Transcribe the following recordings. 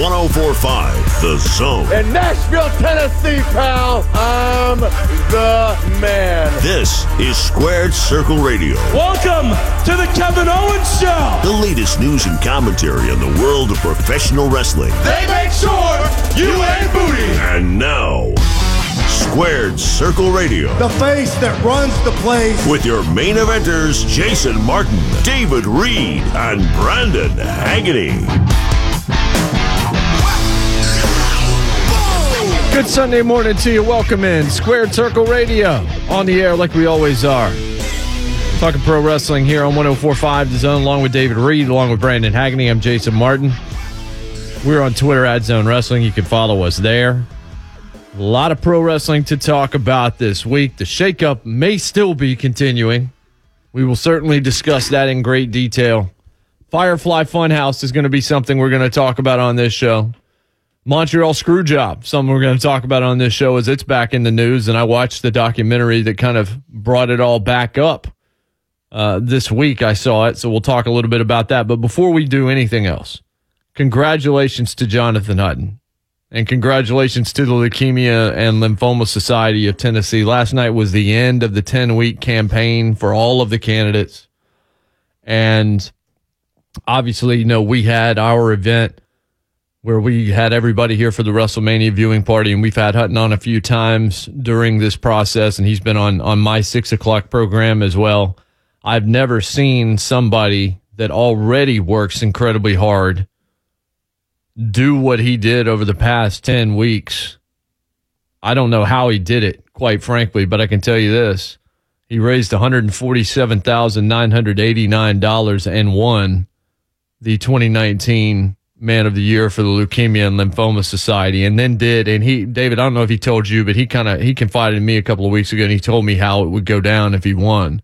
1045 The Zone. In Nashville, Tennessee, pal, I'm the man. This is Squared Circle Radio, Welcome to the Kevin Owens Show. the latest news and commentary on the world of professional wrestling. They make sure you ain't booty. And now, Squared Circle Radio. the face that runs the place. With your main eventers, Jason Martin, David Reed, and Brandon Hagney. Good Sunday morning to you. Welcome in Squared Circle Radio on the air like we always are. Talking pro wrestling here on 1045 The Zone, along with David Reed, along with Brandon Hagney. I'm Jason Martin. We're on Twitter at Zone Wrestling. You can follow us there. A lot of pro wrestling to talk about this week. The shakeup may still be continuing. We will certainly discuss that in great detail. Firefly Funhouse is going to be something we're going to talk about on this show. Montreal Screwjob, something we're going to talk about on this show as it's back in the news. And I watched the documentary that kind of brought it all back up uh, this week. I saw it. So we'll talk a little bit about that. But before we do anything else, congratulations to Jonathan Hutton. And congratulations to the Leukemia and Lymphoma Society of Tennessee. Last night was the end of the 10 week campaign for all of the candidates. And obviously, you know, we had our event where we had everybody here for the WrestleMania viewing party, and we've had Hutton on a few times during this process, and he's been on on my six o'clock program as well. I've never seen somebody that already works incredibly hard do what he did over the past 10 weeks. I don't know how he did it, quite frankly, but I can tell you this. He raised $147,989 and won the 2019 Man of the Year for the Leukemia and Lymphoma Society, and then did. And he, David, I don't know if he told you, but he kind of he confided in me a couple of weeks ago, and he told me how it would go down if he won.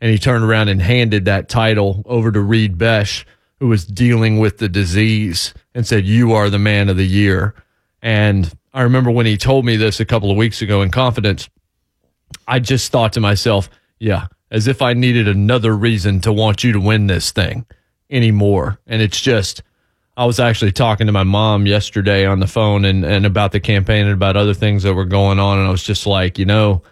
And he turned around and handed that title over to Reed Besh, who was dealing with the disease, and said, "You are the Man of the Year." And I remember when he told me this a couple of weeks ago in confidence. I just thought to myself, yeah, as if I needed another reason to want you to win this thing anymore. And it's just, I was actually talking to my mom yesterday on the phone and, and about the campaign and about other things that were going on. And I was just like, you know,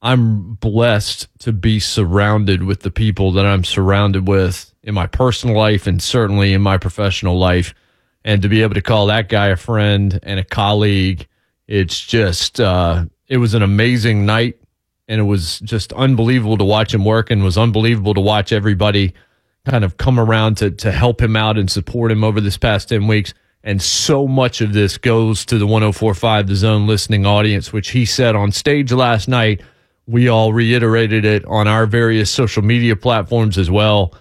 I'm blessed to be surrounded with the people that I'm surrounded with in my personal life and certainly in my professional life. And to be able to call that guy a friend and a colleague, it's just, uh, it was an amazing night. And it was just unbelievable to watch him work and was unbelievable to watch everybody kind of come around to, to help him out and support him over this past 10 weeks. And so much of this goes to the 1045 The Zone listening audience, which he said on stage last night. We all reiterated it on our various social media platforms as well.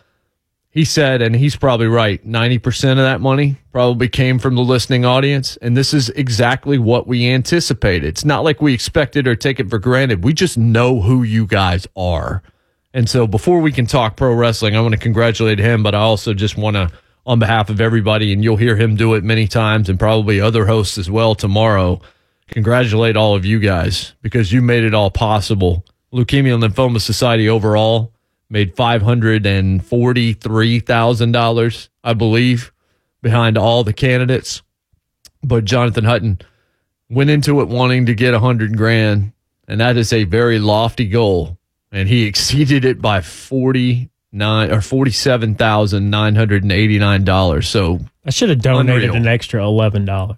He said, and he's probably right, 90% of that money probably came from the listening audience. And this is exactly what we anticipated. It's not like we expected or take it for granted. We just know who you guys are. And so before we can talk pro wrestling, I want to congratulate him, but I also just want to, on behalf of everybody, and you'll hear him do it many times and probably other hosts as well tomorrow, congratulate all of you guys because you made it all possible. Leukemia and Lymphoma Society overall made $543,000, I believe, behind all the candidates. But Jonathan Hutton went into it wanting to get a hundred grand, and that is a very lofty goal. And he exceeded it by forty nine or forty seven thousand nine hundred and eighty nine dollars. So I should have donated Unreal. an extra eleven dollars.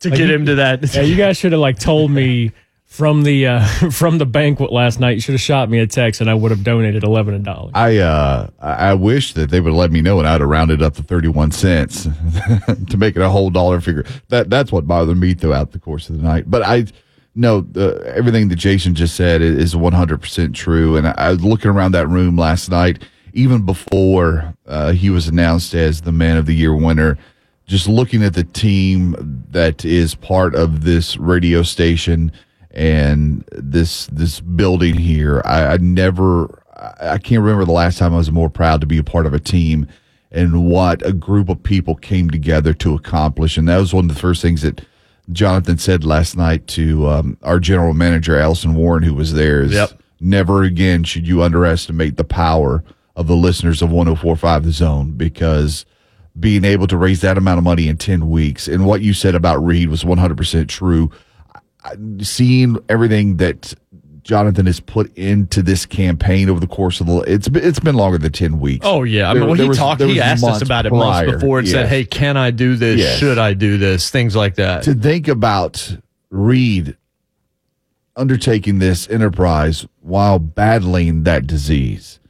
to Like get you- him to that, Yeah, you guys should have like told me from the uh, from the banquet last night. You should have shot me a text, and I would have donated eleven dollars. I uh I I wish that they would have let me know and I'd have rounded up to thirty one cents to make it a whole dollar figure. That that's what bothered me throughout the course of the night. But I no uh, everything that Jason just said is- is one hundred percent true. And I, I was looking around that room last night, even before uh, he was announced as the Man of the Year winner. Just looking at the team that is part of this radio station and this this building here. I, I never I can't remember the last time I was more proud to be a part of a team and what a group of people came together to accomplish. And that was one of the first things that Jonathan said last night to um, our general manager, Allison Warren, who was there. Is Yep. never again should you underestimate the power of the listeners of 1045 The Zone because being able to raise that amount of money in 10 weeks. And what you said about Reed was 100% true. I- Seeing everything that Jonathan has put into this campaign over the course of the it's been, it's been longer than 10 weeks. Oh yeah, I mean, There- well, he was- talked. He asked us about it prior. months before and said, "Hey, can I do this? Yes. Should I do this? Things like that." to think about Reed undertaking this enterprise while battling that disease.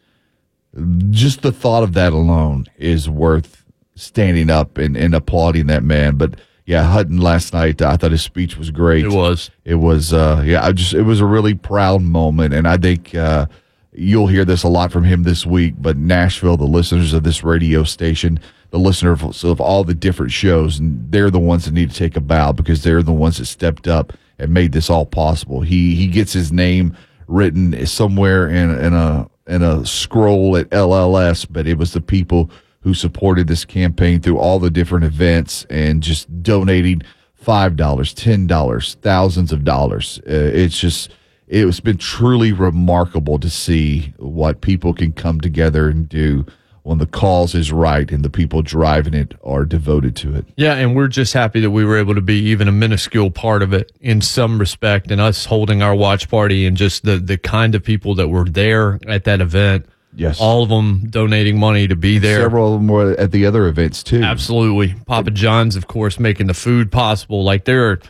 Just the thought of that alone is worth standing up and, and applauding that man. But yeah, Hutton last night, I thought his speech was great. It was. It was, uh, yeah, I just, it was a really proud moment. And I think, uh, you'll hear this a lot from him this week, but Nashville, the listeners of this radio station, the listeners of, of all the different shows, and they're the ones that need to take a bow because they're the ones that stepped up and made this all possible. He, he gets his name written somewhere in, in a, in a scroll at LLS, but it was the people who supported this campaign through all the different events and just donating five dollars, ten dollars, thousands of dollars. Uh, it's just it's been truly remarkable to see what people can come together and do when the cause is right and the people driving it are devoted to it. Yeah, and we're just happy that we were able to be even a minuscule part of it in some respect, and us holding our watch party and just the the kind of people that were there at that event. Yes. all of them donating money to be there. Several of them were at the other events too. Absolutely. Papa John's, of course, making the food possible. Like there are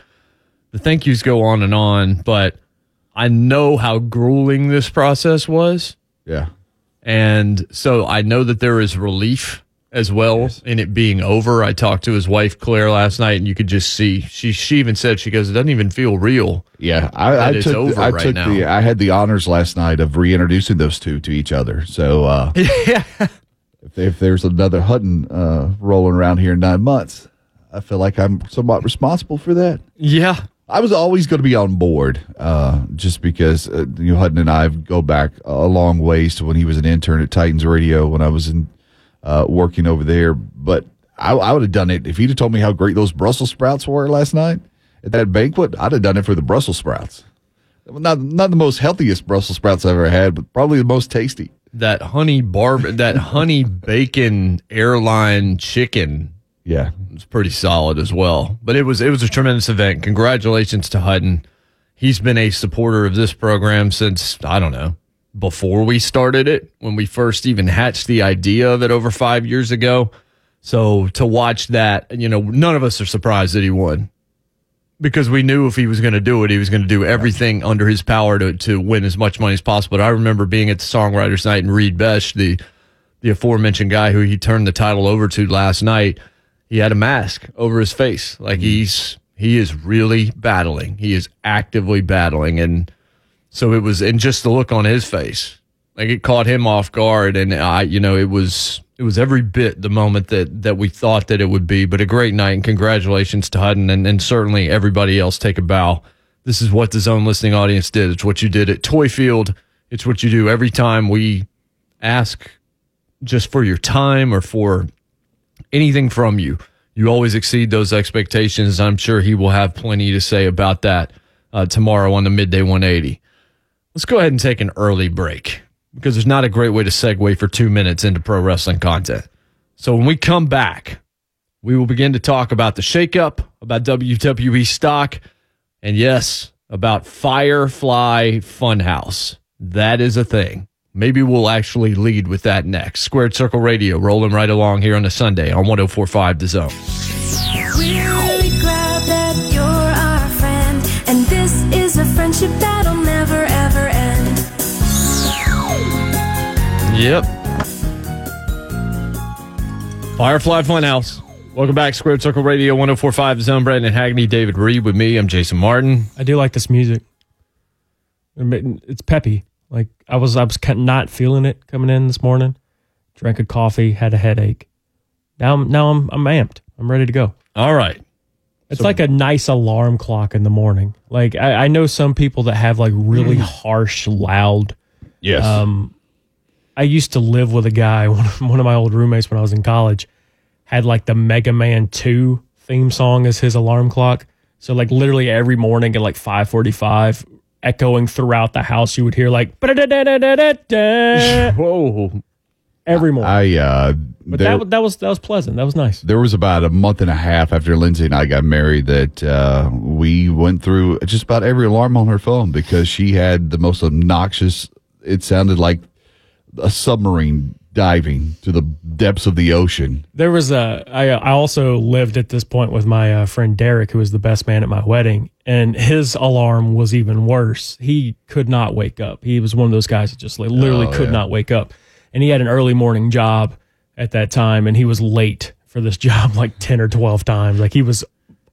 the thank yous go on and on, but I know how grueling this process was. Yeah. And so I know that there is relief as well in it being over. I talked to his wife Claire last night and you could just see she she even said she goes, It doesn't even feel real. Yeah, I, I took over the, I right took now. the I had the honors last night of reintroducing those two to each other. So uh, if, if there's another Hutton uh, rolling around here in nine months, I feel like I'm somewhat responsible for that. Yeah. I was always going to be on board, uh, just because uh, you know Hutton and I go back a long ways to when he was an intern at Titans Radio when I was in uh, working over there. But I, I would have done it if he'd have told me how great those Brussels sprouts were last night at that banquet. I'd have done it for the Brussels sprouts. Not not the most healthiest Brussels sprouts I've ever had, but probably the most tasty. That honey barb that honey bacon airline chicken Yeah, was pretty solid as well. But it was it was a tremendous event. Congratulations to Hutton. He's been a supporter of this program since I don't know before we started it when we first even hatched the idea of it over five years ago. So to watch that, you know, none of us are surprised that he won because we knew if he was going to do it, he was going to do everything under his power to to win as much money as possible. But I remember being at the songwriters night and Reed Besh, the the aforementioned guy who he turned the title over to last night, he had a mask over his face. Like mm-hmm. he's he is really battling. He is actively battling and so it was and just the look on his face. Like it caught him off guard and I you know it was it was every bit the moment that that we thought that it would be. But a great night and congratulations to Hutton and, and certainly everybody else take a bow. This is what the zone listening audience did. It's what you did at Toy Field. It's what you do every time we ask just for your time or for anything from you. You always exceed those expectations. I'm sure he will have plenty to say about that uh, tomorrow on the midday 180. Let's go ahead and take an early break because there's not a great way to segue for two minutes into pro wrestling content. So when we come back, we will begin to talk about the shakeup, about WWE stock, and yes, about Firefly Funhouse. That is a thing. Maybe we'll actually lead with that next. Squared Circle Radio rolling right along here on a Sunday on 1045 The Zone. We're really glad that you're our friend, and this is a friendship that'll Yep. Firefly Funhouse. Welcome back, Squared Circle Radio 1045 The Zone. Brandon Hagney, David Reed with me. I'm Jason Martin. I do like this music. It's peppy. Like I was, I was not feeling it coming in this morning. Drank a coffee, had a headache. Now, I'm, now I'm, I'm amped. I'm ready to go. All right. It's like a nice alarm clock in the morning. Like I, I know some people that have like really harsh, loud. yes. Um, I used to live with a guy. One of, one of my old roommates when I was in college had like the Mega Man Two theme song as his alarm clock. So like literally every morning at like five forty five, echoing throughout the house, you would hear like. Whoa. every morning. I uh, but there, that that was that was pleasant. That was nice. there was about a month and a half after Lindsay and I got married that uh, we went through just about every alarm on her phone because she had the most obnoxious. It sounded like a submarine diving to the depths of the ocean. There was a. I I also lived at this point with my uh, friend Derek, who was the best man at my wedding, and his alarm was even worse. He could not wake up. He was one of those guys that just like literally Oh, could yeah. not wake up, and he had an early morning job at that time, and he was late for this job like ten or twelve times. Like he was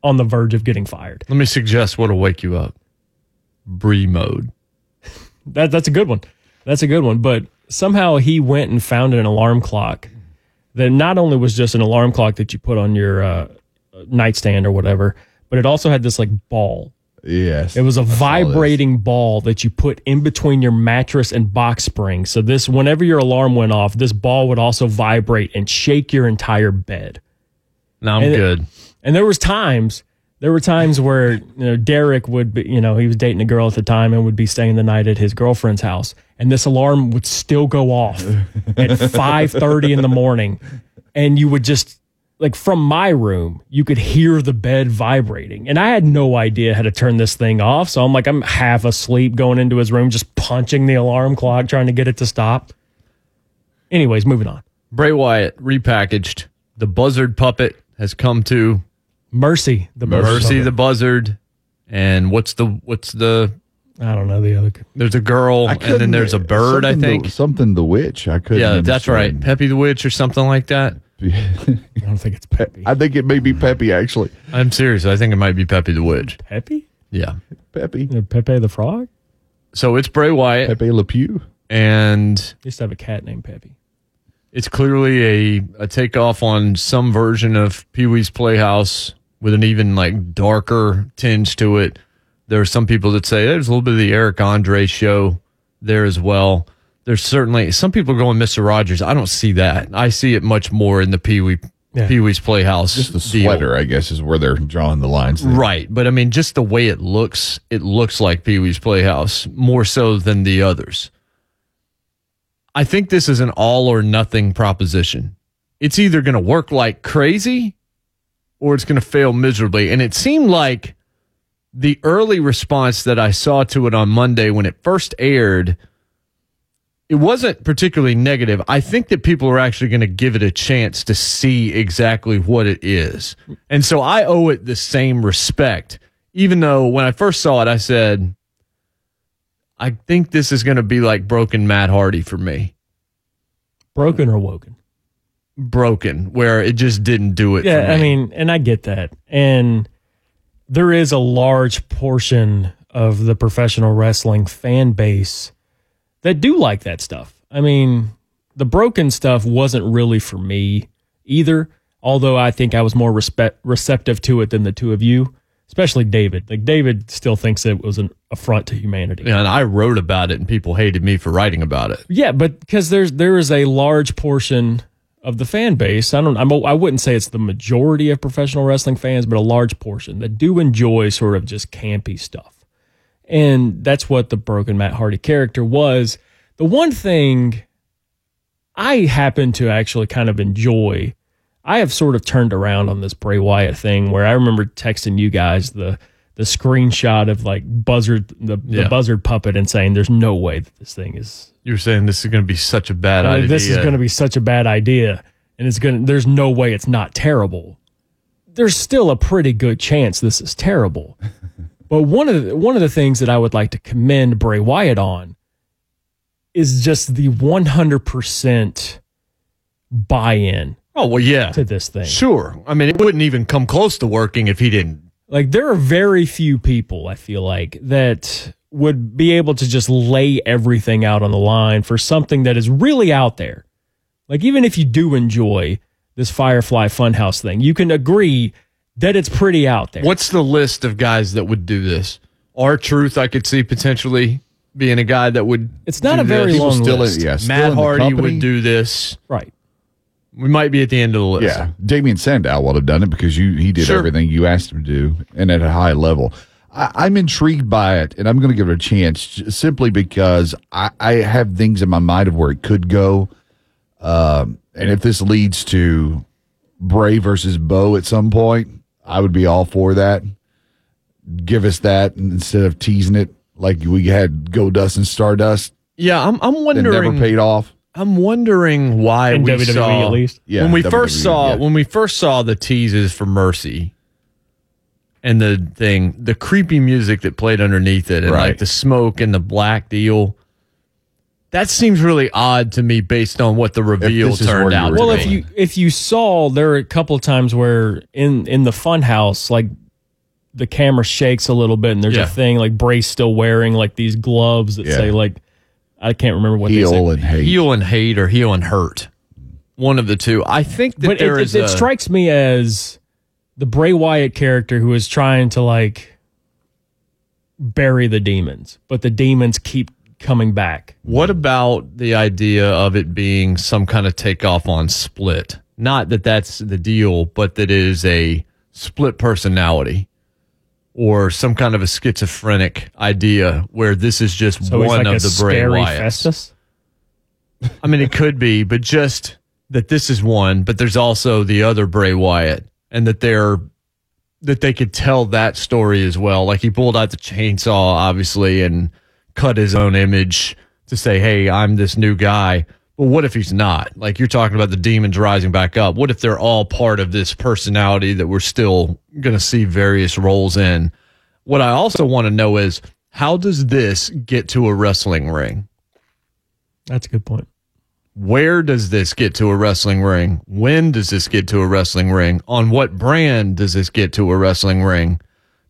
on the verge of getting fired. Let me suggest what'll wake you up. Brie mode. That that's a good one. That's a good one. But somehow he went and found an alarm clock that not only was just an alarm clock that you put on your uh, nightstand or whatever, but it also had this like ball. Yes, It was a I saw this. vibrating ball that you put in between your mattress and box spring. So this, whenever your alarm went off, this ball would also vibrate and shake your entire bed. Now I'm And it- good. And there was times, there were times where you know Derek would be, you know, he was dating a girl at the time and would be staying the night at his girlfriend's house, and this alarm would still go off at five thirty in the morning, and you would just like from my room, you could hear the bed vibrating, and I had no idea how to turn this thing off. So I'm like, I'm half asleep going into his room, just punching the alarm clock, trying to get it to stop. Anyways, moving on. Bray Wyatt repackaged. The Buzzard puppet has come to Mercy, the Mercy the Buzzard. And what's the what's the I don't know the other. there's a girl and then there's a bird, I think. The, something the witch. I couldn't. yeah, that's right. Peppy the Witch or something like that. I don't think it's Peppy. I think it may be Peppy actually. I'm serious. I think it might be Peppy the Witch. Peppy? Yeah. Peppy. Uh, Pepe the Frog? So it's Bray Wyatt Pepe Le Pew. and I used to have a cat named Peppy. it's clearly a, a takeoff on some version of Pee Wee's Playhouse with an even like darker tinge to it. There are some people that say there's a little bit of the Eric Andre show there as well. There's certainly some people are going Mr. Rogers. I don't see that. I see it much more in the Pee Wee Yeah. Pee Wee's Playhouse. Just the deal. sweater, I guess, is where they're drawing the lines. there. Right. But I mean, just the way it looks, it looks like Pee Wee's Playhouse more so than the others. I think this is an all or nothing proposition. It's either going to work like crazy or it's going to fail miserably. And it seemed like the early response that I saw to it on Monday when it first aired, it wasn't particularly negative. I think that people are actually going to give it a chance to see exactly what it is. And so I owe it the same respect, even though when I first saw it, I said, I think this is going to be like Broken Matt Hardy for me. Broken or woken? Broken, where it just didn't do it. Yeah, I mean, and I get that. And there is a large portion of the professional wrestling fan base that do like that stuff. I mean, the broken stuff wasn't really for me either, although I think I was more respect, receptive to it than the two of you, especially David. Like, David still thinks it was an affront to humanity. Yeah, and I wrote about it, and people hated me for writing about it. Yeah, but because there's there is a large portion of the fan base. I don't. I'm, I wouldn't say it's the majority of professional wrestling fans, but a large portion that do enjoy sort of just campy stuff, and that's what the broken Matt Hardy character was. The one thing I happen to actually kind of enjoy. I have sort of turned around on this Bray Wyatt thing where I remember texting you guys the the screenshot of like buzzard the, the buzzard puppet and saying there's no way that this thing is You were saying this is going to be such a bad like, idea. this is going to be such a bad idea and it's going to there's no way it's not terrible there's still a pretty good chance this is terrible but one of the, one of the things that I would like to commend Bray Wyatt on is just the 100% buy-in Oh well, yeah, to this thing sure. I mean, it wouldn't even come close to working if he didn't. like there are very few people I feel like that would be able to just lay everything out on the line for something that is really out there. Like even if you do enjoy this Firefly Funhouse thing, you can agree that it's pretty out there. What's the list of guys that would do this? R-Truth, I could see potentially being a guy that would. It's not do a very this. long Still, list. in, yeah, still Matt in Hardy would do this. Right. We might be at the end of the list. Yeah, Damien Sandow would have done it because you he did Sure. everything you asked him to do, and at a high level. I, I'm intrigued by it, and I'm going to give it a chance simply because I, I have things in my mind of where it could go. Um, and if this leads to Bray versus Bo at some point, I would be all for that. Give us that instead of teasing it like we had Goldust and Stardust Yeah, I'm I'm that wondering. never paid off. I'm wondering why In we WWE saw at least. Yeah, when we WWE, first saw yeah. when we first saw the teases for Mercy and the thing, the creepy music that played underneath it, and like the smoke and the black deal. That seems really odd to me, based on what the reveal turned out. were to Well, if you if you saw, there are a couple of times where in in the fun house, like the camera shakes a little bit, and there's Yeah. a thing like Bray's still wearing like these gloves that Yeah. say like I can't remember what they say. and hate. heel and hate or heel and hurt, one of the two. I think that but it, there it, is it a- strikes me as the Bray Wyatt character who is trying to like bury the demons, but the demons keep coming back. What about the idea of it being some kind of takeoff on split? Not that that's the deal, but that it is a split personality or some kind of a schizophrenic idea where this is just So one like of the Bray. Festus. I mean, it could be, but just that this is one, but there's also the other Bray Wyatt, and that they're that they could tell that story as well. Like he pulled out the chainsaw, obviously, and cut his own image to say, "Hey, I'm this new guy." Well, what if he's not? Like you're talking about the demons rising back up. What if they're all part of this personality that we're still going to see various roles in? What I also want to know is how does this get to a wrestling ring? That's a good point. Where does this get to a wrestling ring? When does this get to a wrestling ring? On what brand does this get to a wrestling ring?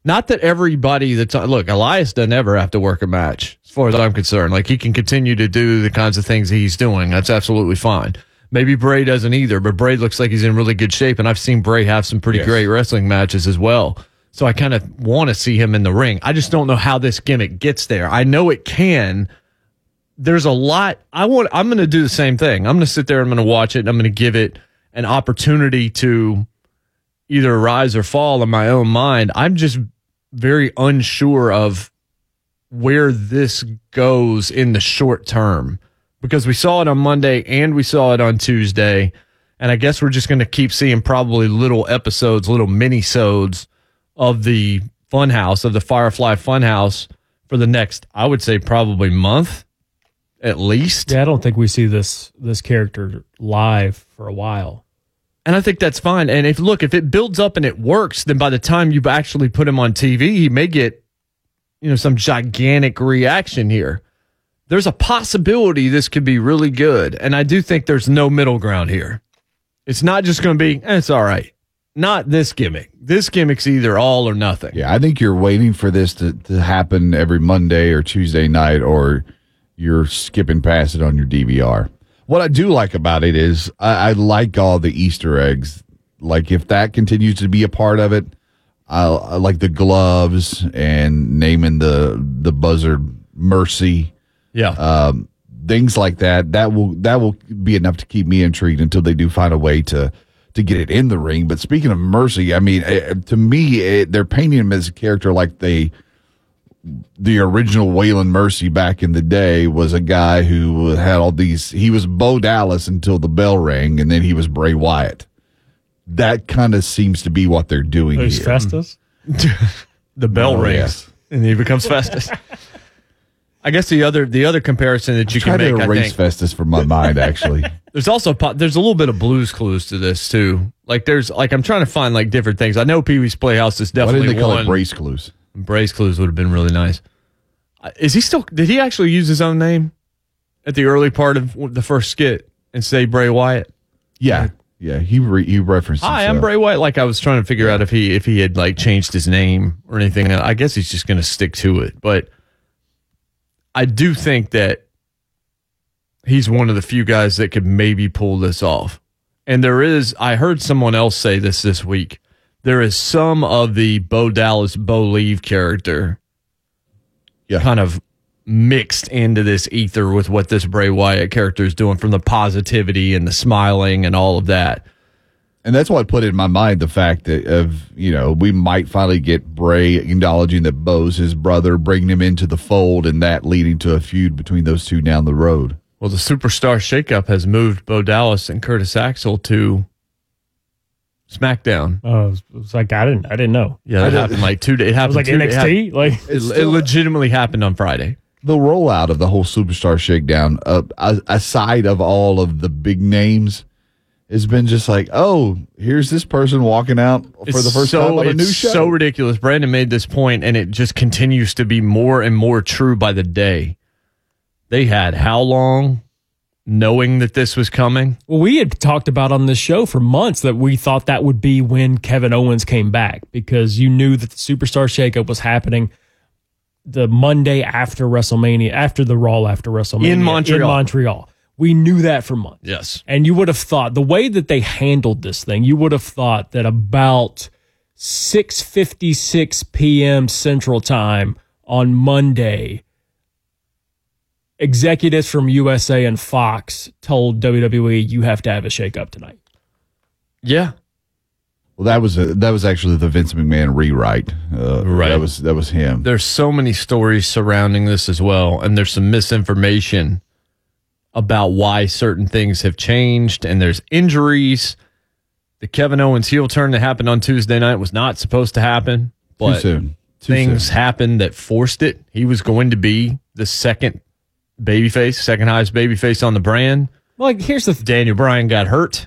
Not that everybody that's look, Elias doesn't ever have to work a match, as far as I'm concerned. Like he can continue to do the kinds of things he's doing. That's absolutely fine. Maybe Bray doesn't either, but Bray looks like he's in really good shape, and I've seen Bray have some pretty great wrestling matches as well. So I kind of want to see him in the ring. I just don't know how this gimmick gets there. I know it can, there's a lot I want I'm going to do the same thing. I'm going to sit there I'm going to watch it and I'm going to give it an opportunity to either rise or fall in my own mind. I'm just very unsure of where this goes in the short term because we saw it on Monday and we saw it on Tuesday and I guess we're just going to keep seeing probably little episodes, little mini-sodes of the Funhouse of the Firefly Funhouse for the next I would say probably month at least. Yeah, I don't think we see this this character live for a while. And I think that's fine. And if look, if it builds up and it works, then by the time you actually put him on TV, he may get, you know, some gigantic reaction here. There's a possibility this could be really good. And I do think there's no middle ground here. It's not just going to be, eh, it's all right. Not this gimmick. This gimmick's either all or nothing. Yeah, I think you're waiting for this to, to happen every Monday or Tuesday night, or you're skipping past it on your DVR. What I do like about it is I, I like all the Easter eggs. Like if that continues to be a part of it, I, I like the gloves and naming the the buzzard Mercy, Yeah. um, things like that. That will that will be enough to keep me intrigued until they do find a way to to get it in the ring. But speaking of Mercy, I mean, eh, to me, eh, they're painting him as a character like they the original Waylon Mercy back in the day was a guy who had all these. He was Bo Dallas until the bell rang, and then he was Bray Wyatt. That kind of seems to be what they're doing There's here. Festus. the bell Oh, rings and he becomes Festus. I guess the other the other comparison that you Try can to make, I erase think, Festus from my mind. Actually, There's also there's a little bit of blues clues to this too. Like there's like I'm trying to find like different things. I know Pee Wee's Playhouse is definitely. why definitely didn't they call one. it Bray's Clues? Bray's clues would have been really nice. Uh, Is he still? Did he actually use his own name at the early part of the first skit and say Bray Wyatt? Yeah, yeah. He re- he referenced. Hi, I'm himself. Bray Wyatt. Like I was trying to figure out if he if he had like changed his name or anything. I guess he's just going to stick to it. But I do think that he's one of the few guys that could maybe pull this off. And there is, I heard someone else say this this week. There is some of the Bo Dallas, Bolieve character Yeah. kind of mixed into this ether with what this Bray Wyatt character is doing from the positivity and the smiling and all of that. And that's what put in my mind the fact that of you know we might finally get Bray acknowledging that Bo's his brother, bringing him into the fold, and that leading to a feud between those two down the road. Well, the superstar shakeup has moved Bo Dallas and Curtis Axel to SmackDown. Oh, it was like I didn't, I didn't know. Yeah, that happened like two days. It I happened was like two- it happened- NXT, like It, it legitimately happened on Friday. the rollout of the whole superstar shakedown, uh, a- aside of all of the big names, has been just like, oh, here's this person walking out for the first so, time on a it's new show. so ridiculous. Brandon made this point, and it just continues to be more and more true by the day. They had how long knowing that this was coming? Well, we had talked about on this show for months that we thought that would be when Kevin Owens came back because you knew that the superstar shakeup was happening the Monday after WrestleMania, after the Raw after WrestleMania In Montreal. In Montreal. We knew that for months. Yes. And you would have thought the way that they handled this thing, you would have thought that about 6:56 p.m. Central Time on Monday, executives from USA and Fox told WWE you have to have a shakeup tonight. Yeah. well, that was a, that was actually the Vince McMahon rewrite. Uh, Right. That was that was him. There's so many stories surrounding this as well, and there's some misinformation about why certain things have changed, and there's injuries. The Kevin Owens heel turn that happened on Tuesday night was not supposed to happen, but Too soon. Too things soon. happened that forced it. He was going to be the second babyface, second highest babyface on the brand. Like here's the th- Daniel Bryan got hurt.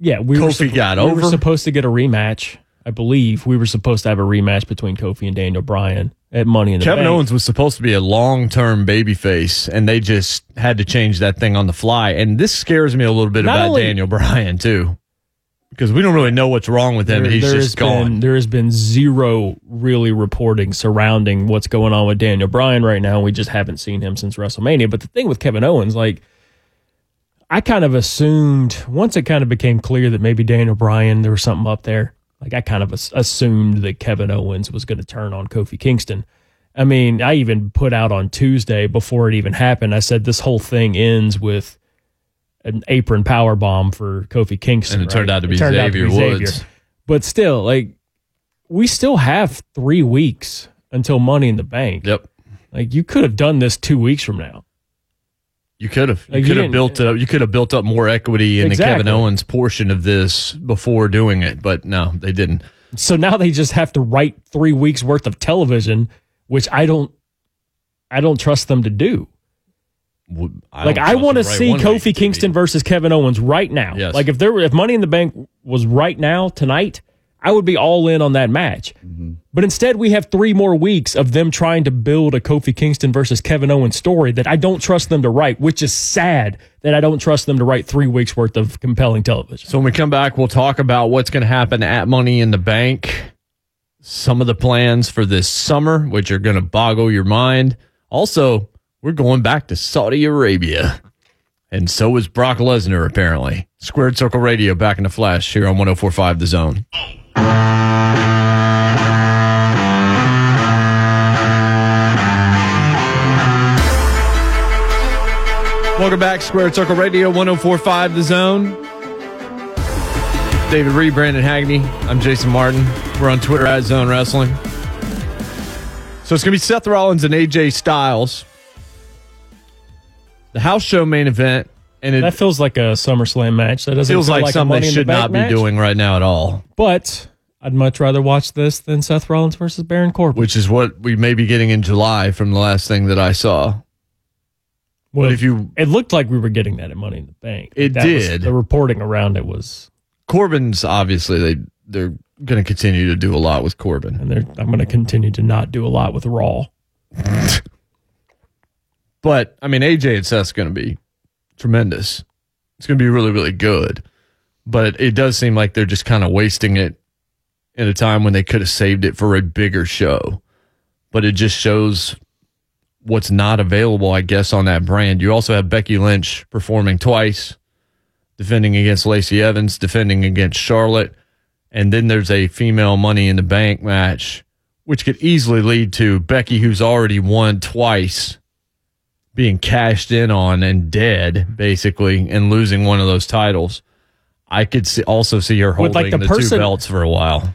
yeah we were, Kofi got we were supposed to get a rematch. I believe we were supposed to have a rematch between Kofi and Daniel Bryan at Money in the Kevin Bank. Owens was supposed to be a long term babyface, and they just had to change that thing on the fly. And this scares me a little bit Not about only- Daniel Bryan, too, because we don't really know what's wrong with him. There- He's there just gone. Been, there has been zero really reporting surrounding what's going on with Daniel Bryan right now. We just haven't seen him since WrestleMania. But the thing with Kevin Owens, like, I kind of assumed once it kind of became clear that maybe Daniel Bryan, there was something up there. Like, I kind of assumed that Kevin Owens was going to turn on Kofi Kingston. I mean, I even put out on Tuesday before it even happened. I said this whole thing ends with an apron power bomb for Kofi Kingston. And it turned out to be turned out Xavier Woods. But still, like we still have three weeks until Money in the Bank. Yep. Like you could have done this two weeks from now. You could have. You Like, you could have didn't- built up. You could have built up more equity in the Kevin Owens portion of this before doing it, but no, they didn't. So now they just have to write three weeks worth of television, which I don't, I don't trust them to do. W- I like I want to right see Kofi Kingston be- versus Kevin Owens right now. Yes. Like if there were, if Money in the Bank was right now tonight, I would be all in on that match. Mm-hmm. But instead, we have three more weeks of them trying to build a Kofi Kingston versus Kevin Owens story that I don't trust them to write, which is sad that I don't trust them to write three weeks worth of compelling television. So when we come back, we'll talk about what's going to happen at Money in the Bank, some of the plans for this summer, which are going to boggle your mind. Also, we're going back to Saudi Arabia. And so is Brock Lesnar, apparently. Squared Circle Radio back in the flash here on 1045 The Zone. Welcome back, Squared Circle Radio 1045 The Zone. David Reed, Brandon Hagney. I'm Jason Martin. We're on Twitter at Zone Wrestling. So it's going to be Seth Rollins and AJ Styles. The house show main event. And it That feels like a SummerSlam match. That doesn't feels feel like, a something they in the should not be match. doing right now at all, But I'd much rather watch this than Seth Rollins versus Baron Corbin. which is what we may be getting in July from the last thing that I saw. well, But if you it looked like we were getting that at Money in the Bank. It That was- did. the reporting around it was, Corbin's obviously they they're going to continue to do a lot with Corbin. and they're, I'm going to continue to not do a lot with Raw. But I mean, AJ and Seth's going to be tremendous. It's going to be really, really good. But it, it does seem like they're just kind of wasting it in a time when they could have saved it for a bigger show. But it just shows what's not available, I guess, on that brand. You also have Becky Lynch performing twice, defending against Lacey Evans, defending against Charlotte. And then there's a female Money in the Bank match, which could easily lead to Becky, who's already won twice, being cashed in on and dead, mm-hmm. basically, and losing one of those titles. I could see, also see her With, holding like, the the, two person- belts for a while.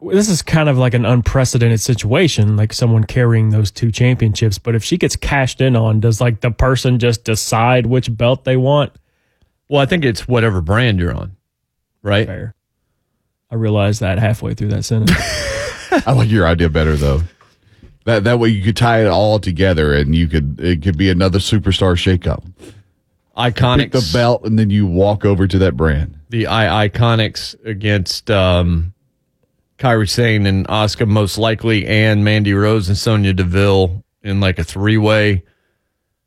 this is kind of like an unprecedented situation, like someone carrying those two championships. But if she gets cashed in on, does like the person just decide which belt they want? Well, I think it's whatever brand you're on, right? Fair. I realized that halfway through that sentence. I like your idea better though. That that way you could tie it all together and you could it could be another superstar shakeup. Iconics. Pick the belt and then you walk over to that brand. the I- Iconics against um, Kairi Sane and Asuka, most likely, and Mandy Rose and Sonya Deville in like a three way.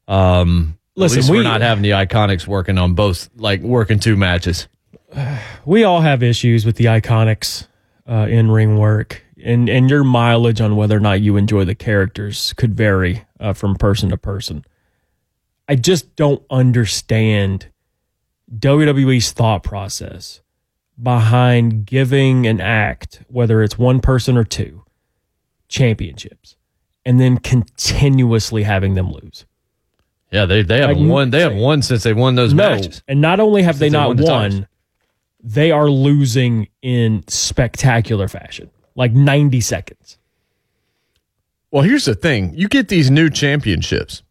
Um, Listen, at least we- we're not having the Iconics working on both, like working two matches. we all have issues with the iconics uh, in ring work, and and your mileage on whether or not you enjoy the characters could vary uh, from person to person. I just don't understand WWE's thought process behind giving an act, whether it's one person or two, championships, and then continuously having them lose. Yeah, they they haven't Like, won. They haven't won since they won those No, matches. and not only have Since they not won the won, they are losing in spectacular fashion, like 90 seconds. Well, here's the thing: you get these new championships,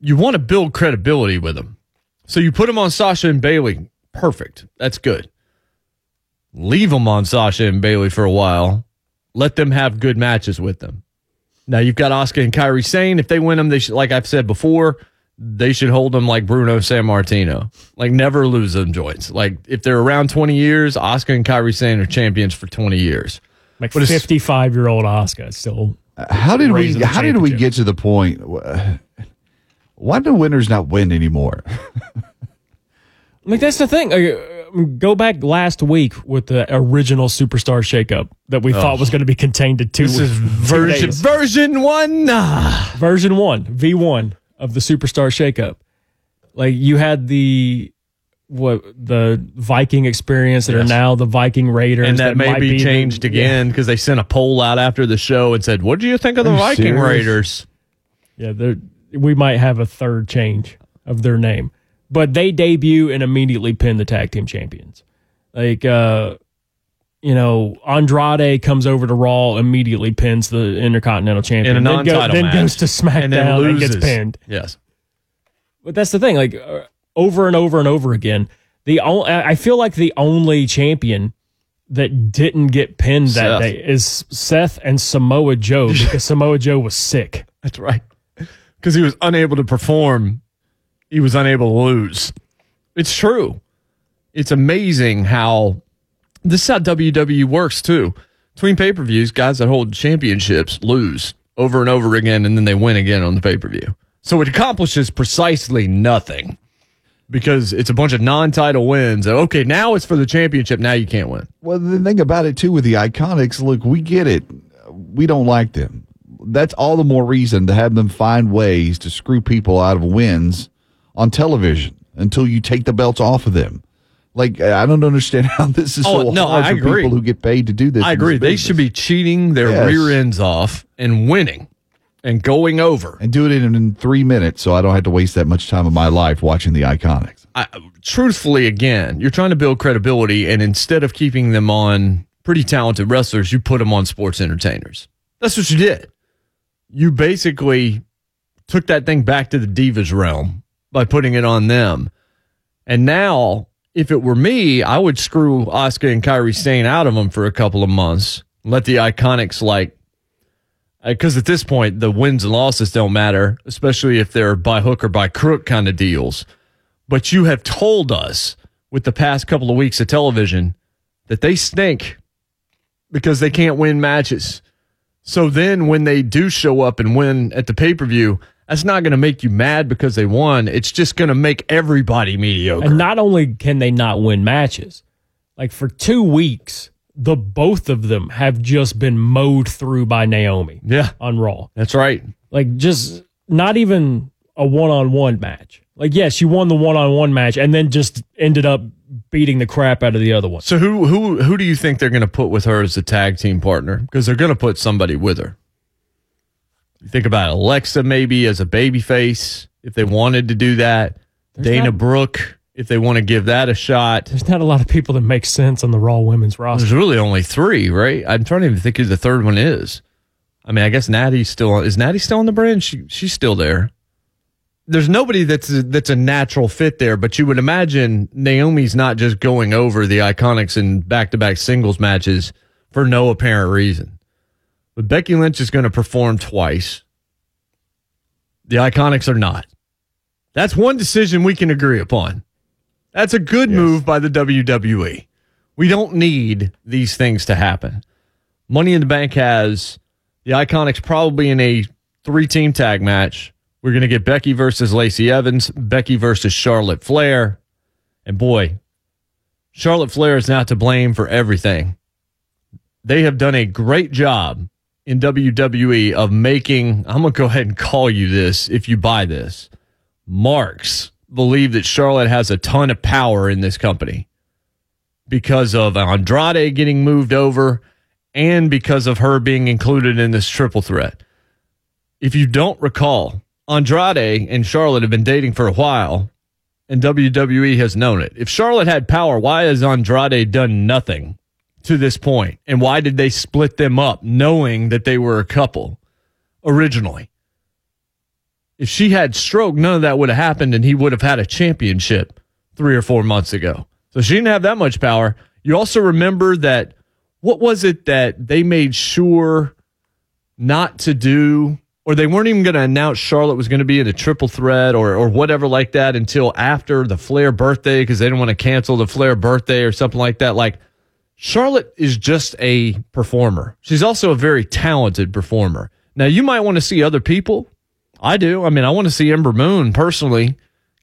you want to build credibility with them, so you put them on Sasha and Bayley. Perfect, that's good. Leave them on Sasha and Bayley for a while. Let them have good matches with them. Now you've got Asuka and Kairi Sane. If they win them, they should, like I've said before, they should hold them like Bruno Sammartino. Like never lose them joints. Like if they're around 20 years, Asuka and Kairi Sane are champions for 20 years. Like 55 year old Asuka still. How did we how did we get to the point why do winners not win anymore? Like that's the thing. Uh, go back last week with the original superstar shakeup that we thought was going to be contained to two. This is two version days. version one. Version one, V one of the superstar shakeup. Like you had the what the Viking experience that are now the Viking Raiders, and that, may might be the- changed again because they sent a poll out after the show and said, "What do you think of the Are you Viking serious? Raiders?" Yeah, they're- we might have a third change of their name, but they debut and immediately pin the tag team champions. Like, uh, you know, Andrade comes over to Raw, immediately pins the Intercontinental Champion, In then, go- then goes to SmackDown and then and, gets pinned. Yes, But that's the thing, like uh, over and over and over again. The only, I feel like the only champion that didn't get pinned that Seth. day is Seth and Samoa Joe because Samoa Joe was sick. that's right. Because he was unable to perform, he was unable to lose. It's true. It's amazing how this is how WWE works too. Between pay per views, guys that hold championships lose over and over again, and then they win again on the pay per view. So it accomplishes precisely nothing because it's a bunch of non title wins. Okay, now it's for the championship. Now you can't win. Well, the thing about it too with the iconics, look, we get it. We don't like them. That's all the more reason to have them find ways to screw people out of wins on television until you take the belts off of them. Like I don't understand how this is Oh, so no, hard I for agree. people who get paid to do this. I in this agree. They should be cheating their Yes. rear ends off and winning and going over. and do it in, in three minutes, so I don't have to waste that much time of my life watching the iconics. I, truthfully, again, you're trying to build credibility, and instead of keeping them on pretty talented wrestlers, you put them on sports entertainers. That's what you did. You basically took that thing back to the divas realm by putting it on them. And now, if it were me, I would screw Asuka and Kairi Sane out of them for a couple of months. Let the iconics like uh, because at this point the wins and losses don't matter, especially if they're by hook or by crook kind of deals. But you have told us with the past couple of weeks of television that they stink because they can't win matches. So then when they do show up and win at the pay per view, that's not going to make you mad because they won. It's just going to make everybody mediocre. And not only can they not win matches, like for two weeks, the both of them have just been mowed through by Naomi yeah, on Raw. that's right. Like just not even a one on one match. Like yes, she won the one on one match and then just ended up beating the crap out of the other one. So who who who do you think they're going to put with her as a tag team partner? Because they're going to put somebody with her. You think about Alexa maybe as a baby face if they wanted to do that. Dana not- Brooke if they want to give that a shot. There's not a lot of people that make sense on the Raw women's roster. There's really only three, right? I'm trying to even think who the third one is. I mean, I guess Natty's still is Natty still on the brand? She she's still there. There's nobody that's a, that's a natural fit there, but you would imagine Naomi's not just going over the Iconics in back to back singles matches for no apparent reason. But Becky Lynch is going to perform twice. The Iconics are not. That's one decision we can agree upon. That's a good move by the WWE. We don't need these things to happen. Money in the Bank has the Iconics probably in a three team tag match. We're going to get Becky versus Lacey Evans, Becky versus Charlotte Flair. And boy, Charlotte Flair is not to blame for everything. They have done a great job in WWE of making, I'm going to go ahead and call you this if you buy this. Marks believe that Charlotte has a ton of power in this company because of Andrade getting moved over and because of her being included in this triple threat. If you don't recall, Andrade and Charlotte have been dating for a while, and WWE has known it. If Charlotte had power, why has Andrade done nothing to this point? And why did they split them up knowing that they were a couple originally? If she had stroke, none of that would have happened, and he would have had a championship three or four months ago. So she didn't have that much power. You also remember that what was it that they made sure not to do, or they weren't even going to announce Charlotte was going to be in a triple threat or or whatever like that until after the Flair birthday because they didn't want to cancel the Flair birthday or something like that. Like Charlotte is just a performer. She's also a very talented performer. Now you might want to see other people. I do. I mean, I want to see Ember Moon personally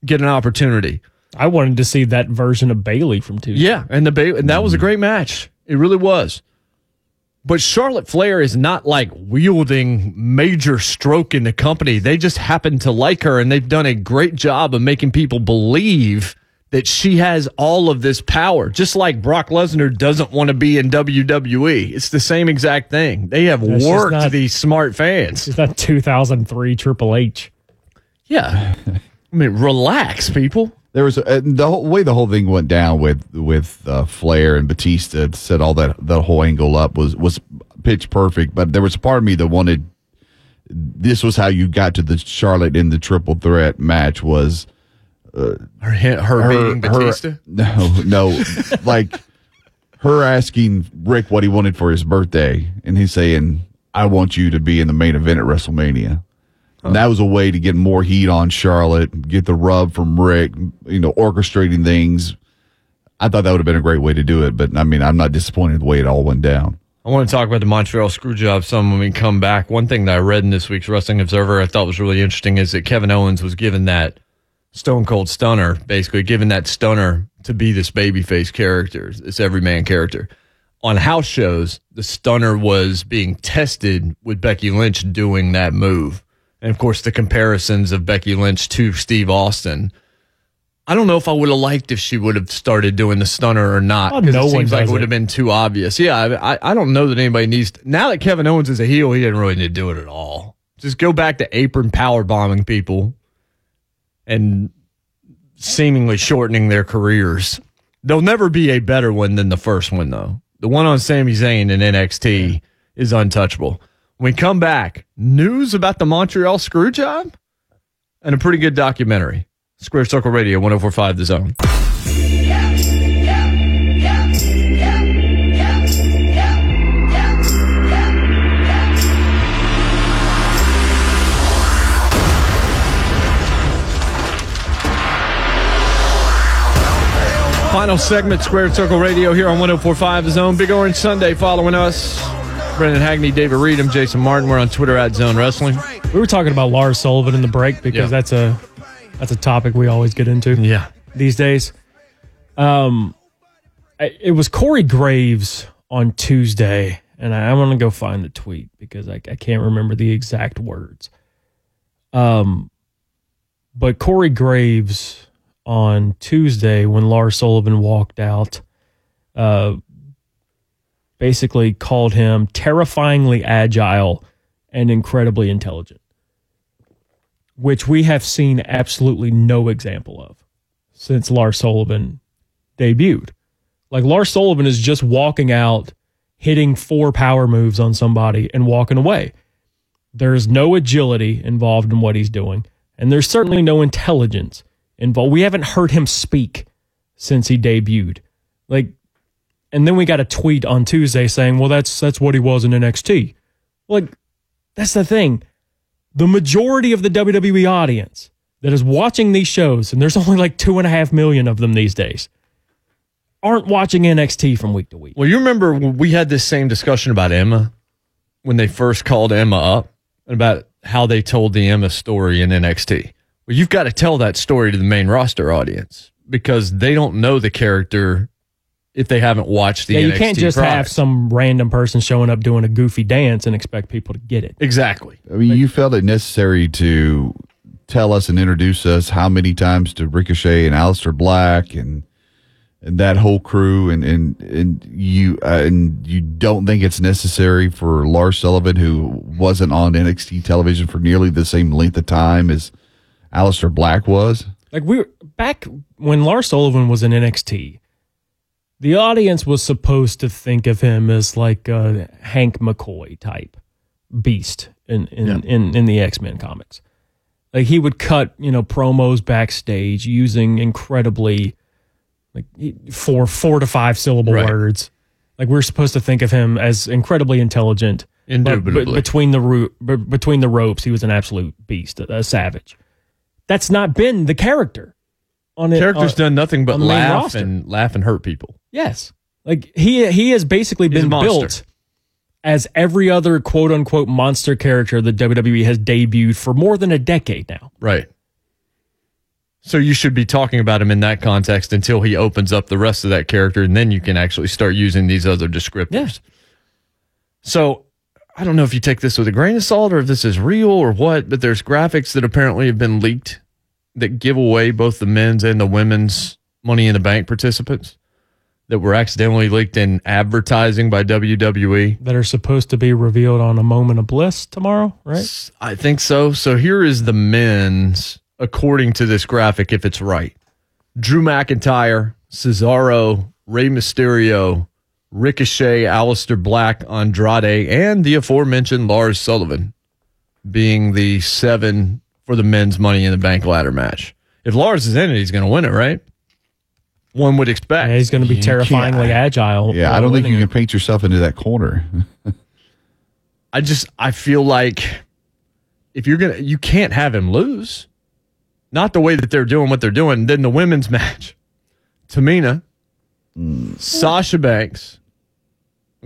get an opportunity. I wanted to see that version of Bayley from Tuesday. Yeah, and the ba- and that was a mm. great match. It really was. But Charlotte Flair is not like wielding major stroke in the company. They just happen to like her and they've done a great job of making people believe that she has all of this power. Just like Brock Lesnar doesn't want to be in WWE. It's the same exact thing. They have That's just worked not- these smart fans. Is that 2003 Triple H? Yeah. I mean, relax, people. There was a, the whole way the whole thing went down with with uh, Flair and Batista set all that the whole angle up was was pitch perfect. But there was a part of me that wanted this was how you got to the Charlotte in the triple threat match was Uh, her, her, beating Batista. no no like her asking Ric what he wanted for his birthday and he's saying I want you to be in the main event at WrestleMania. And that was a way to get more heat on Charlotte, get the rub from Ric, you know, orchestrating things. I thought that would have been a great way to do it, but I mean, I'm not disappointed the way it all went down. I want to talk about the Montreal Screwjob some when we come back. One thing that I read in this week's Wrestling Observer I thought was really interesting is that Kevin Owens was given that Stone Cold Stunner, basically given that stunner to be this babyface character, this everyman character. On house shows, the stunner was being tested with Becky Lynch doing that move. And of course, the comparisons of Becky Lynch to Steve Austin. I don't know if I would have liked if she would have started doing the stunner or not. Oh, no it one seems like it would have been too obvious. Yeah, I, I- I don't know that anybody needs. now that Kevin Owens is a heel, he didn't really need to do it at all. Just go back to apron power bombing people and seemingly shortening their careers. There'll never be a better one than the first one, though. The one on Sami Zayn in NXT is untouchable. When we come back, news about the Montreal screw job and a pretty good documentary. Squared Circle Radio, 1045 The Zone. Final segment, Squared Circle Radio here on 1045 The Zone. Big Orange Sunday following us. Brendan Hagney, David Reed, I'm Jason Martin. We're on Twitter at Zone Wrestling. We were talking about Lars Sullivan in the break because Yeah. that's a that's a topic we always get into Yeah. these days. Um, it was Corey Graves on Tuesday, and I, want to go find the tweet because I, I can't remember the exact words. Um, but Corey Graves on Tuesday when Lars Sullivan walked out, uh, basically called him terrifyingly agile and incredibly intelligent, which we have seen absolutely no example of since Lars Sullivan debuted. Like Lars Sullivan is just walking out, hitting four power moves on somebody and walking away. There's no agility involved in what he's doing, and there's certainly no intelligence involved. We haven't heard him speak since he debuted. Like, and then we got a tweet on Tuesday saying, "Well, that's that's what he was in NXT." Like, that's the thing. The majority of the WWE audience that is watching these shows, and there's only like two and a half million of them these days, aren't watching NXT from week to week. Well, you remember we had this same discussion about Emma when they first called Emma up and about how they told the Emma story in NXT. Well, you've got to tell that story to the main roster audience because they don't know the character if they haven't watched the yeah, you NXT can't just product. have some random person showing up doing a goofy dance and expect people to get it. Exactly. I mean, you felt it necessary to tell us and introduce us how many times to Ricochet and Aleister Black and and that whole crew and and and you uh, and you don't think it's necessary for Lars Sullivan who wasn't on NXT television for nearly the same length of time as Aleister Black was. Like we were back when Lars Sullivan was in NXT, the audience was supposed to think of him as like a Hank McCoy type beast in in, in, in the X Men comics. Like he would cut, you know, promos backstage using incredibly like four four to five syllable Right. words. Like we're supposed to think of him as incredibly intelligent. but- Indubitably. But between the ro- between the ropes, he was an absolute beast, a, a savage. That's not been the character. On it, Character's on- done nothing but on the main laugh and laugh and hurt people. Yes. Like he he has basically He's a been built as every other quote unquote monster character that WWE has debuted for more than a decade now. Right. So you should be talking about him in that context until he opens up the rest of that character, and then you can actually start using these other descriptors. So I don't know if you take this with a grain of salt or if this is real or what, but there's graphics that apparently have been leaked that give away both the men's and the women's Money in the Bank participants that were accidentally leaked in advertising by WWE. That are supposed to be revealed on a moment of bliss tomorrow, right? I think so. So here is the men's, according to this graphic, if it's right. Drew McIntyre, Cesaro, Rey Mysterio, Ricochet, Aleister Black, Andrade, and the aforementioned Lars Sullivan being the seven for the men's Money in the Bank ladder match. If Lars is in it, he's going to win it, right? One would expect. Yeah, he's going to be terrifyingly agile. Yeah, I don't think you winning can paint yourself into that corner. I just I feel like if you're gonna you can't have him lose. Not the way that they're doing what they're doing. Then the women's match. Tamina, mm. Sasha Banks,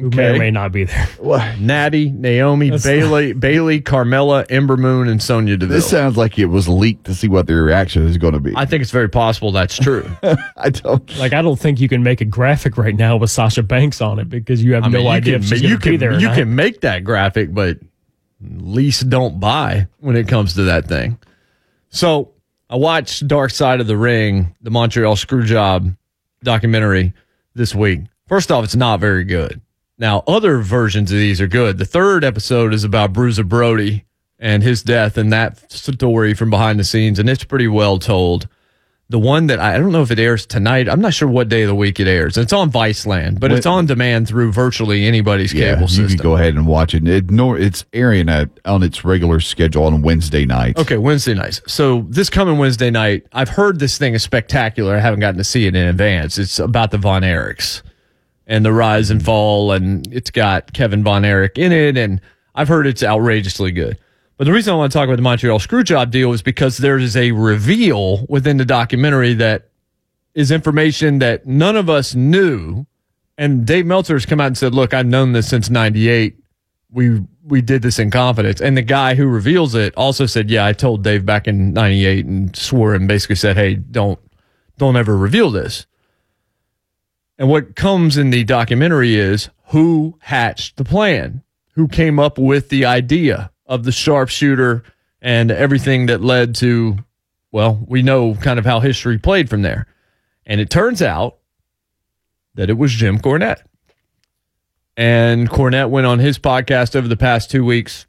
it. Who may or may not be there. Natty, Naomi, Bayley, Bayley, Carmella, Ember Moon, and Sonya Deville. this sounds like it was leaked to see what their reaction is going to be. I think it's very possible that's true. I don't. Like I don't think you can make a graphic right now with Sasha Banks on it because you have I mean, no you idea can, if she's you going to be can, there. or you not. can make that graphic, but least don't buy when it comes to that thing. So I watched Dark Side of the Ring, the Montreal Screwjob documentary this week. First off, it's not very good. Now, other versions of these are good. The third episode is about Bruiser Brody and his death and that story from behind the scenes, and it's pretty well told. The one that I, I don't know if it airs tonight. I'm not sure what day of the week it airs. It's on Viceland, but it's on demand through virtually anybody's Yeah, cable system. you can go ahead and watch it. It nor it's airing at on its regular schedule on Wednesday nights. Okay, Wednesday nights. So this coming Wednesday night, I've heard this thing is spectacular. I haven't gotten to see it in advance. It's about the Von Erichs and the rise and fall, and it's got Kevin Von Erich in it, and I've heard it's outrageously good. But the reason I want to talk about the Montreal Screwjob deal is because there is a reveal within the documentary that is information that none of us knew. And Dave Meltzer has come out and said, "Look, I've known this since '98. We we did this in confidence." And the guy who reveals it also said, "Yeah, I told Dave back in '98 and swore and basically said, hey, don't don't ever reveal this." And what comes in the documentary is who hatched the plan, who came up with the idea of the sharpshooter and everything that led to, well, we know kind of how history played from there. And it turns out that it was Jim Cornette. And Cornette went on his podcast over the past two weeks.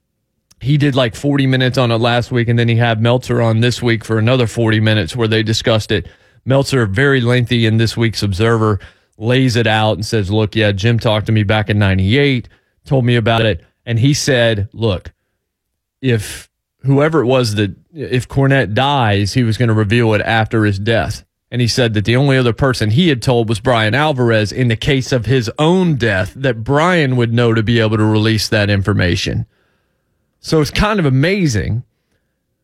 He did like 40 minutes on it last week, and then he had Meltzer on this week for another 40 minutes where they discussed it. Meltzer, very lengthy in this week's Observer, lays it out and says, Look, yeah, Jim talked to me back in 98, told me about it. And he said, Look, if whoever it was that, if Cornette dies, he was going to reveal it after his death. And he said that the only other person he had told was Bryan Alvarez in the case of his own death, that Brian would know to be able to release that information. So it's kind of amazing.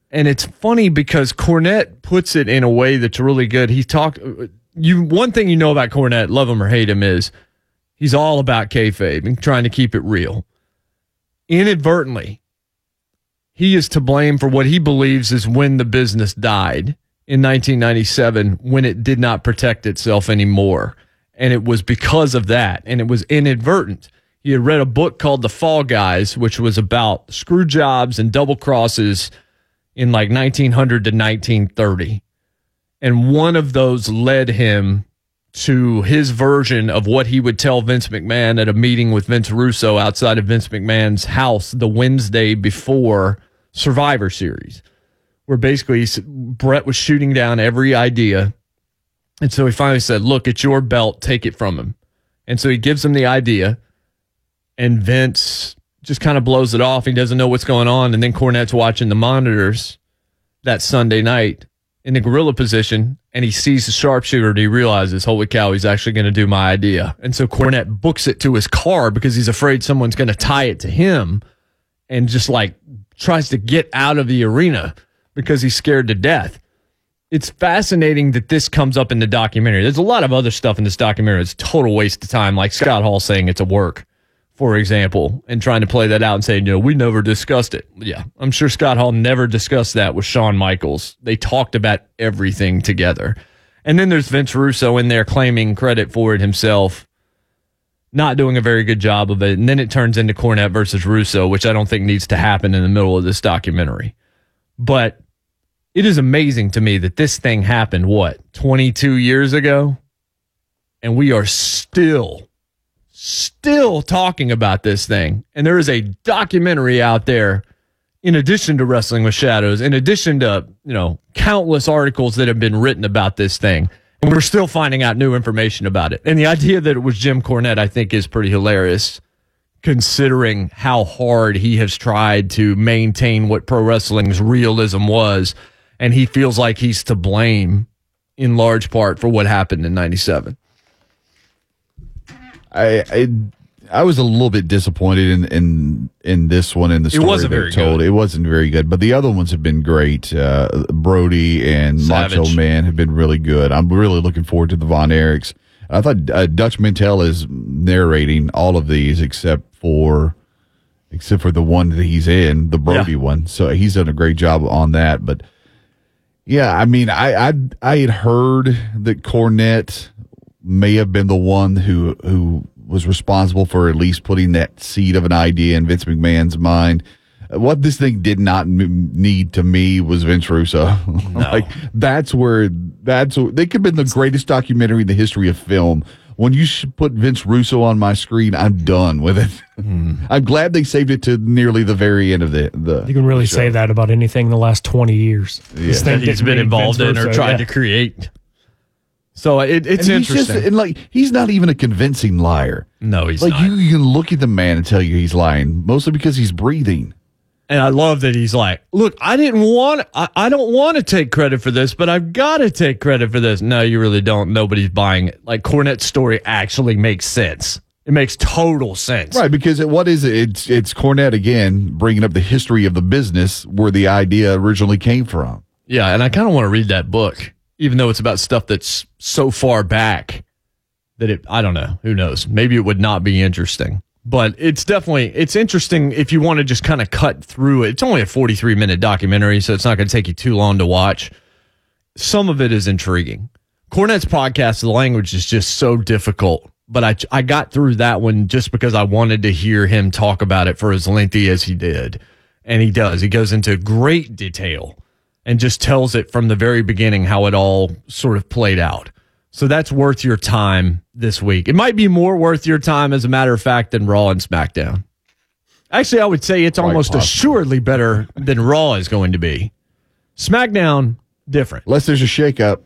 And it's funny because Cornette puts it in a way that's really good. He talked, you, one thing you know about Cornette, love him or hate him, is he's all about kayfabe and trying to keep it real. Inadvertently, he is to blame for what he believes is when the business died in 1997 when it did not protect itself anymore. And it was because of that. And it was inadvertent. He had read a book called The Fall Guys, which was about screw jobs and double crosses in like 1900 to 1930. And one of those led him to his version of what he would tell Vince McMahon at a meeting with Vince Russo outside of Vince McMahon's house the Wednesday before Survivor Series where basically Bret was shooting down every idea. And so he finally said, Look, it's your belt, take it from him. And so he gives him the idea, and Vince just kind of blows it off. He doesn't know what's going on. And then Cornette's watching the monitors that Sunday night in the gorilla position, and he sees the sharpshooter and he realizes, Holy cow, he's actually going to do my idea. And so Cornette books it to his car because he's afraid someone's going to tie it to him and just like tries to get out of the arena because he's scared to death. It's fascinating that this comes up in the documentary. There's a lot of other stuff in this documentary. It's total waste of time, like Scott Hall saying it's a work, for example, and trying to play that out and saying, you know, we never discussed it. Yeah, I'm sure Scott Hall never discussed that with Shawn Michaels. They talked about everything together. And then there's Vince Russo in there claiming credit for it himself, not doing a very good job of it. And then it turns into Cornette versus Russo, which I don't think needs to happen in the middle of this documentary. But it is amazing to me that this thing happened, what, 22 years ago? And we are still, still talking about this thing. And there is a documentary out there, in addition to Wrestling with Shadows, in addition to, you know, countless articles that have been written about this thing. And we're still finding out new information about it. And the idea that it was Jim Cornette, I think, is pretty hilarious considering how hard he has tried to maintain what pro wrestling's realism was and he feels like he's to blame in large part for what happened in 97 I, I I was a little bit disappointed in in in this one in the story it wasn't very told. good. It wasn't very good, but the other ones have been great. Uh, Brody and Savage. Macho Man have been really good. I'm really looking forward to the Von Erichs. I thought uh, Dutch Mantell is narrating all of these except for except for the one that he's in, the Brody Yeah. one. So he's done a great job on that. But yeah, I mean, I I I had heard that Cornette may have been the one who who was responsible for at least putting that seed of an idea in Vince McMahon's mind. What this thing did not m- need to me was Vince Russo. like that's where that's they could have been the greatest documentary in the history of film. When you put Vince Russo on my screen, I'm done with it. Hmm. I'm glad they saved it to nearly the very end of the the. You can really say that about anything in the last 20 years. This thing that he's didn't been involved Vince in or Russo, tried yeah. to create. So it, it's and he's interesting. just and like he's not even a convincing liar. no, he's like not. you, you can look at the man and tell you he's lying, mostly because he's breathing. And I love that he's like, look, I didn't want, I, I don't want to take credit for this, but I've got to take credit for this. No, you really don't. Nobody's buying it. Like Cornette's story actually makes sense. It makes total sense. Right, because it, what is it? It's it's Cornette again bringing up the history of the business where the idea originally came from. Yeah. And I kind of want to read that book, even though it's about stuff that's so far back that it, I don't know. Who knows? Maybe it would not be interesting. But it's definitely it's interesting if you want to just kind of cut through it. It's only a 43 minute documentary, so it's not going to take you too long to watch. Some of it is intriguing. Cornette's podcast, the language is just so difficult, but I I got through that one just because I wanted to hear him talk about it for as lengthy as he did. And he does. He goes into great detail and just tells it from the very beginning how it all sort of played out. So that's worth your time this week. It might be more worth your time, as a matter of fact, than Raw and SmackDown. Actually, I would say it's almost possible. assuredly better than Raw is going to be. SmackDown, different. Unless there's a shakeup.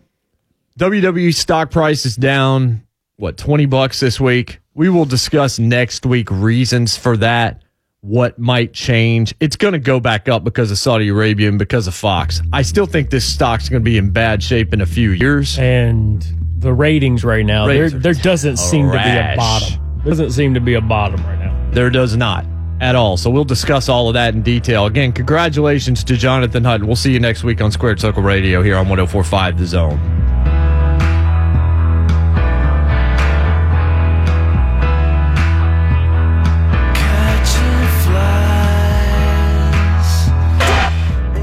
WWE stock price is down, what, 20 bucks this week? We will discuss next week reasons for that, what might change. It's going to go back up because of Saudi Arabia and because of Fox. I still think this stock's going to be in bad shape in a few years. And the ratings right now, Ratings there there doesn't seem to be a bottom. There doesn't seem to be a bottom right now. There does not at all. So we'll discuss all of that in detail. Again, congratulations to Jonathan Hutton. We'll see you next week on Squared Circle Radio here on 1045 The Zone.